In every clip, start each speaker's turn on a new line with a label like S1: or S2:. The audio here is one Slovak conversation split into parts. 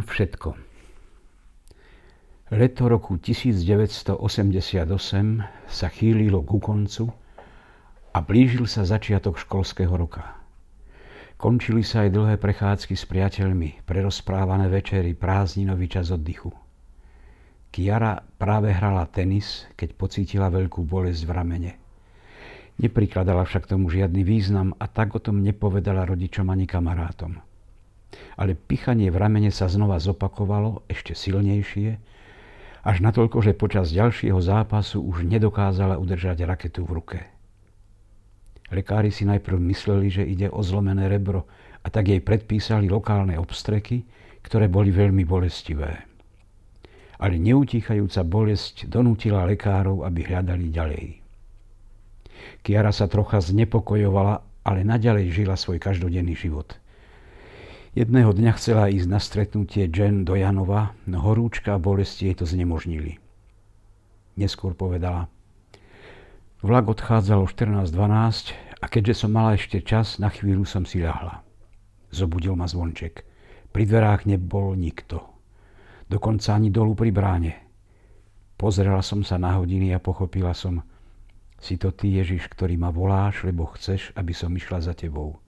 S1: Všetko. Leto roku 1988 sa chýlilo ku koncu a blížil sa začiatok školského roka. Končili sa aj dlhé prechádzky s priateľmi, prerozprávané večery, prázdninový čas oddychu. Kiara práve hrala tenis, keď pocítila veľkú bolesť v ramene. Neprikladala však tomu žiadny význam a tak o tom nepovedala rodičom ani kamarátom. Ale pichanie v ramene sa znova zopakovalo, ešte silnejšie, až natoľko, že počas ďalšieho zápasu už nedokázala udržať raketu v ruke. Lekári si najprv mysleli, že ide o zlomené rebro a tak jej predpísali lokálne obstreky, ktoré boli veľmi bolestivé ale neutíchajúca bolesť donútila lekárov, aby hľadali ďalej. Kiara sa trocha znepokojovala, ale naďalej žila svoj každodenný život. Jedného dňa chcela ísť na stretnutie Jen do Janova, no horúčka a bolesti jej to znemožnili. Neskôr povedala, vlak odchádzal o 14.12 a keďže som mala ešte čas, na chvíľu som si ľahla. Zobudil ma zvonček. Pri dverách nebol nikto dokonca ani dolu pri bráne. Pozrela som sa na hodiny a pochopila som, si to ty, Ježiš, ktorý ma voláš, lebo chceš, aby som išla za tebou.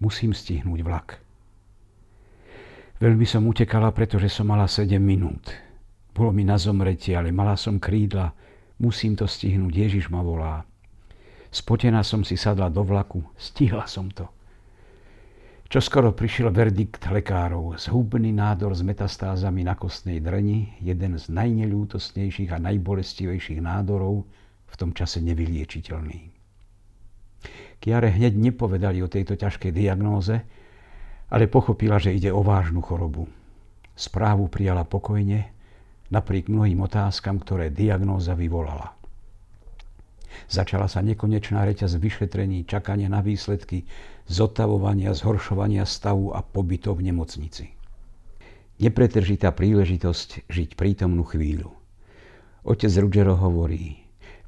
S1: Musím stihnúť vlak. Veľmi som utekala, pretože som mala 7 minút. Bolo mi na zomretie, ale mala som krídla. Musím to stihnúť, Ježiš ma volá. Spotená som si sadla do vlaku, stihla som to. Čo skoro prišiel verdikt lekárov. Zhubný nádor s metastázami na kostnej dreni, jeden z najneľútostnejších a najbolestivejších nádorov, v tom čase nevyliečiteľný. Kiare hneď nepovedali o tejto ťažkej diagnóze, ale pochopila, že ide o vážnu chorobu. Správu prijala pokojne, napriek mnohým otázkam, ktoré diagnóza vyvolala. Začala sa nekonečná reťaz vyšetrení, čakania na výsledky, zotavovania, zhoršovania stavu a pobytov v nemocnici. Nepretržitá príležitosť žiť prítomnú chvíľu. Otec Ruggiero hovorí,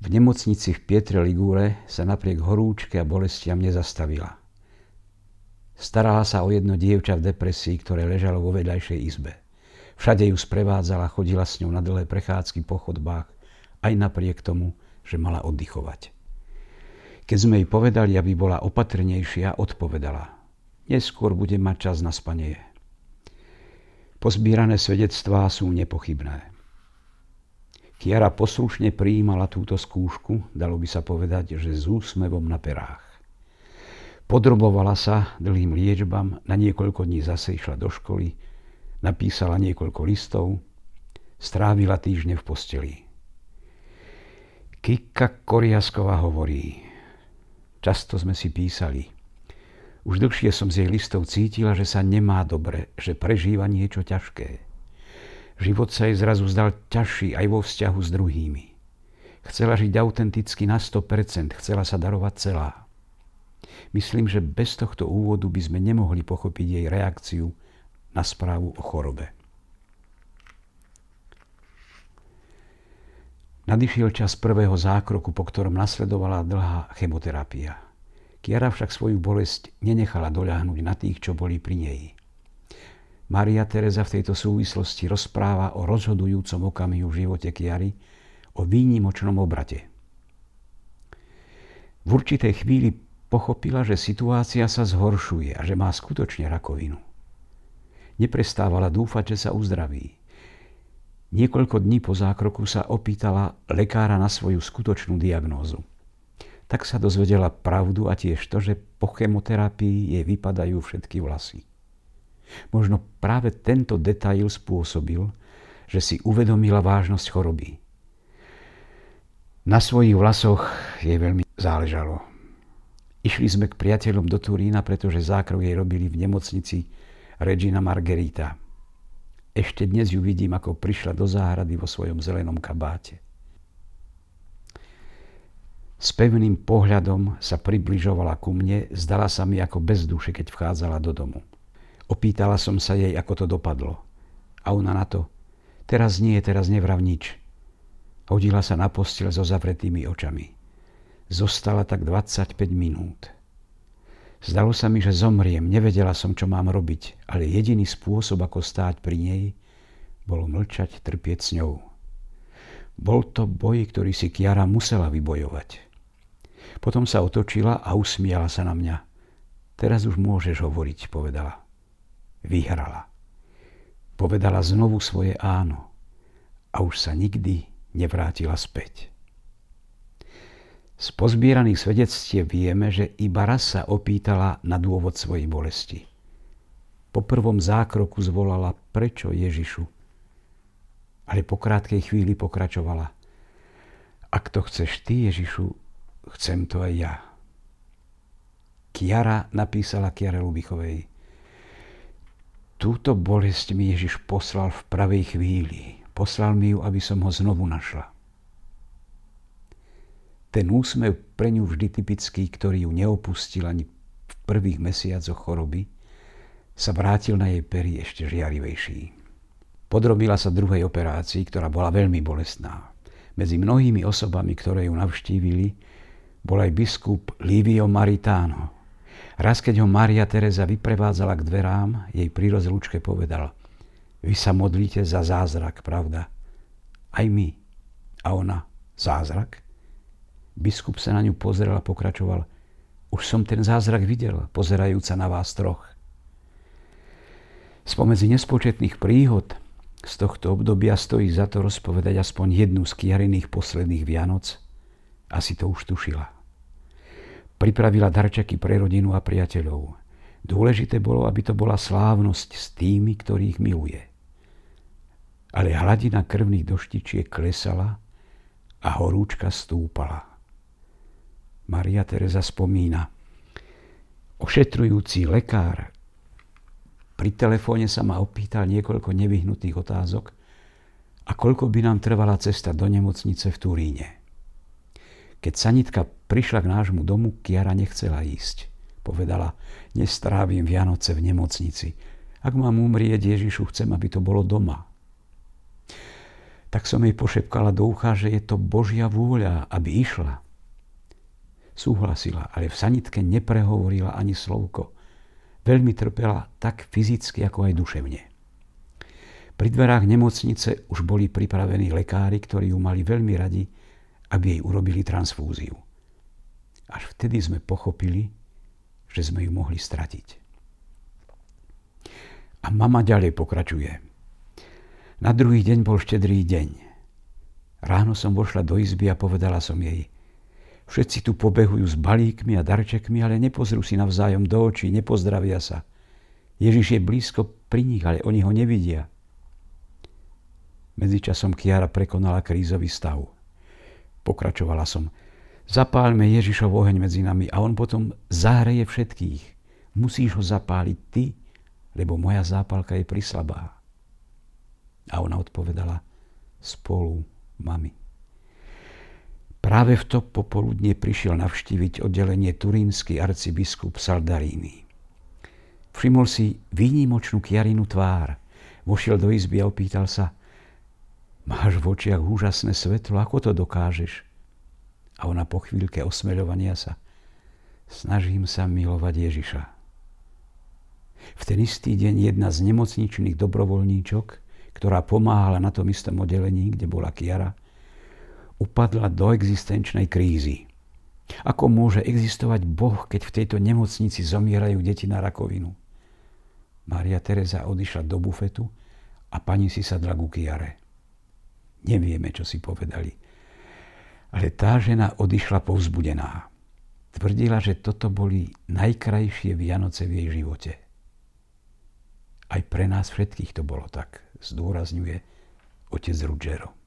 S1: v nemocnici v Pietre Ligure sa napriek horúčke a bolestiam nezastavila. Starala sa o jedno dievča v depresii, ktoré ležalo vo vedľajšej izbe. Všade ju sprevádzala, chodila s ňou na dlhé prechádzky po chodbách, aj napriek tomu, že mala oddychovať. Keď sme jej povedali, aby bola opatrnejšia, odpovedala. Neskôr bude mať čas na spanie. Pozbierané svedectvá sú nepochybné. Kiara poslušne prijímala túto skúšku, dalo by sa povedať, že s úsmevom na perách. Podrobovala sa dlhým liečbám, na niekoľko dní zase išla do školy, napísala niekoľko listov, strávila týždne v posteli. Kika Koriasková hovorí, často sme si písali. Už dlhšie som z jej listov cítila, že sa nemá dobre, že prežíva niečo ťažké. Život sa jej zrazu zdal ťažší aj vo vzťahu s druhými. Chcela žiť autenticky na 100%, chcela sa darovať celá. Myslím, že bez tohto úvodu by sme nemohli pochopiť jej reakciu na správu o chorobe. Nadišiel čas prvého zákroku, po ktorom nasledovala dlhá chemoterapia. Kiara však svoju bolesť nenechala doľahnuť na tých, čo boli pri nej. Maria Teresa v tejto súvislosti rozpráva o rozhodujúcom okamihu v živote Kiary, o výnimočnom obrate. V určitej chvíli pochopila, že situácia sa zhoršuje a že má skutočne rakovinu. Neprestávala dúfať, že sa uzdraví. Niekoľko dní po zákroku sa opýtala lekára na svoju skutočnú diagnózu. Tak sa dozvedela pravdu a tiež to, že po chemoterapii jej vypadajú všetky vlasy. Možno práve tento detail spôsobil, že si uvedomila vážnosť choroby. Na svojich vlasoch jej veľmi záležalo. Išli sme k priateľom do Turína, pretože zákrok jej robili v nemocnici Regina Margherita. Ešte dnes ju vidím, ako prišla do záhrady vo svojom zelenom kabáte. S pevným pohľadom sa približovala ku mne, zdala sa mi ako bez duše, keď vchádzala do domu. Opýtala som sa jej, ako to dopadlo. A ona na to, teraz nie, teraz nevrav nič. Hodila sa na postel so zavretými očami. Zostala tak 25 minút. Zdalo sa mi, že zomriem, nevedela som, čo mám robiť, ale jediný spôsob, ako stáť pri nej, bolo mlčať, trpieť s ňou. Bol to boj, ktorý si Kiara musela vybojovať. Potom sa otočila a usmiala sa na mňa. Teraz už môžeš hovoriť, povedala. Vyhrala. Povedala znovu svoje áno a už sa nikdy nevrátila späť. Z pozbieraných svedectiev vieme, že iba raz sa opýtala na dôvod svojej bolesti. Po prvom zákroku zvolala prečo Ježišu, ale po krátkej chvíli pokračovala. Ak to chceš ty, Ježišu, chcem to aj ja. Kiara napísala Kiare Lubichovej. Túto bolesť mi Ježiš poslal v pravej chvíli. Poslal mi ju, aby som ho znovu našla. Ten úsmev pre ňu vždy typický, ktorý ju neopustil ani v prvých mesiacoch choroby, sa vrátil na jej pery ešte žiarivejší. Podrobila sa druhej operácii, ktorá bola veľmi bolestná. Medzi mnohými osobami, ktoré ju navštívili, bol aj biskup Livio Maritano. Raz, keď ho Maria Teresa vyprevádzala k dverám, jej pri rozlúčke povedal Vy sa modlíte za zázrak, pravda? Aj my. A ona, zázrak? Biskup sa na ňu pozrel a pokračoval. Už som ten zázrak videl, pozerajúca na vás troch. Spomedzi nespočetných príhod z tohto obdobia stojí za to rozpovedať aspoň jednu z kiariných posledných Vianoc. Asi to už tušila. Pripravila darčeky pre rodinu a priateľov. Dôležité bolo, aby to bola slávnosť s tými, ktorých miluje. Ale hladina krvných doštičiek klesala a horúčka stúpala. Maria Teresa spomína. Ošetrujúci lekár pri telefóne sa ma opýtal niekoľko nevyhnutých otázok a koľko by nám trvala cesta do nemocnice v Turíne. Keď sanitka prišla k nášmu domu, Kiara nechcela ísť. Povedala, nestrávim Vianoce v nemocnici. Ak mám umrieť Ježišu, chcem, aby to bolo doma. Tak som jej pošepkala do ucha, že je to Božia vôľa, aby išla. Súhlasila, ale v sanitke neprehovorila ani slovko. Veľmi trpela tak fyzicky, ako aj duševne. Pri dverách nemocnice už boli pripravení lekári, ktorí ju mali veľmi radi, aby jej urobili transfúziu. Až vtedy sme pochopili, že sme ju mohli stratiť. A mama ďalej pokračuje. Na druhý deň bol štedrý deň. Ráno som vošla do izby a povedala som jej – Všetci tu pobehujú s balíkmi a darčekmi, ale nepozrú si navzájom do očí, nepozdravia sa. Ježiš je blízko pri nich, ale oni ho nevidia. Medzičasom Kiara prekonala krízový stav. Pokračovala som. Zapálme Ježišov oheň medzi nami a on potom zahreje všetkých. Musíš ho zapáliť ty, lebo moja zápalka je prislabá. A ona odpovedala, spolu, mami. Práve v to popoludne prišiel navštíviť oddelenie turínsky arcibiskup Saldarini. Všimol si výnimočnú kiarinu tvár. Vošiel do izby a opýtal sa, máš v očiach úžasné svetlo, ako to dokážeš? A ona po chvíľke osmeľovania sa, snažím sa milovať Ježiša. V ten istý deň jedna z nemocničných dobrovoľníčok, ktorá pomáhala na tom istom oddelení, kde bola Kiara, upadla do existenčnej krízy. Ako môže existovať Boh, keď v tejto nemocnici zomierajú deti na rakovinu? Mária Teresa odišla do bufetu a pani si sadla ku Kiare. Nevieme, čo si povedali. Ale tá žena odišla povzbudená. Tvrdila, že toto boli najkrajšie Vianoce v jej živote. Aj pre nás všetkých to bolo tak, zdôrazňuje otec Ruggiero.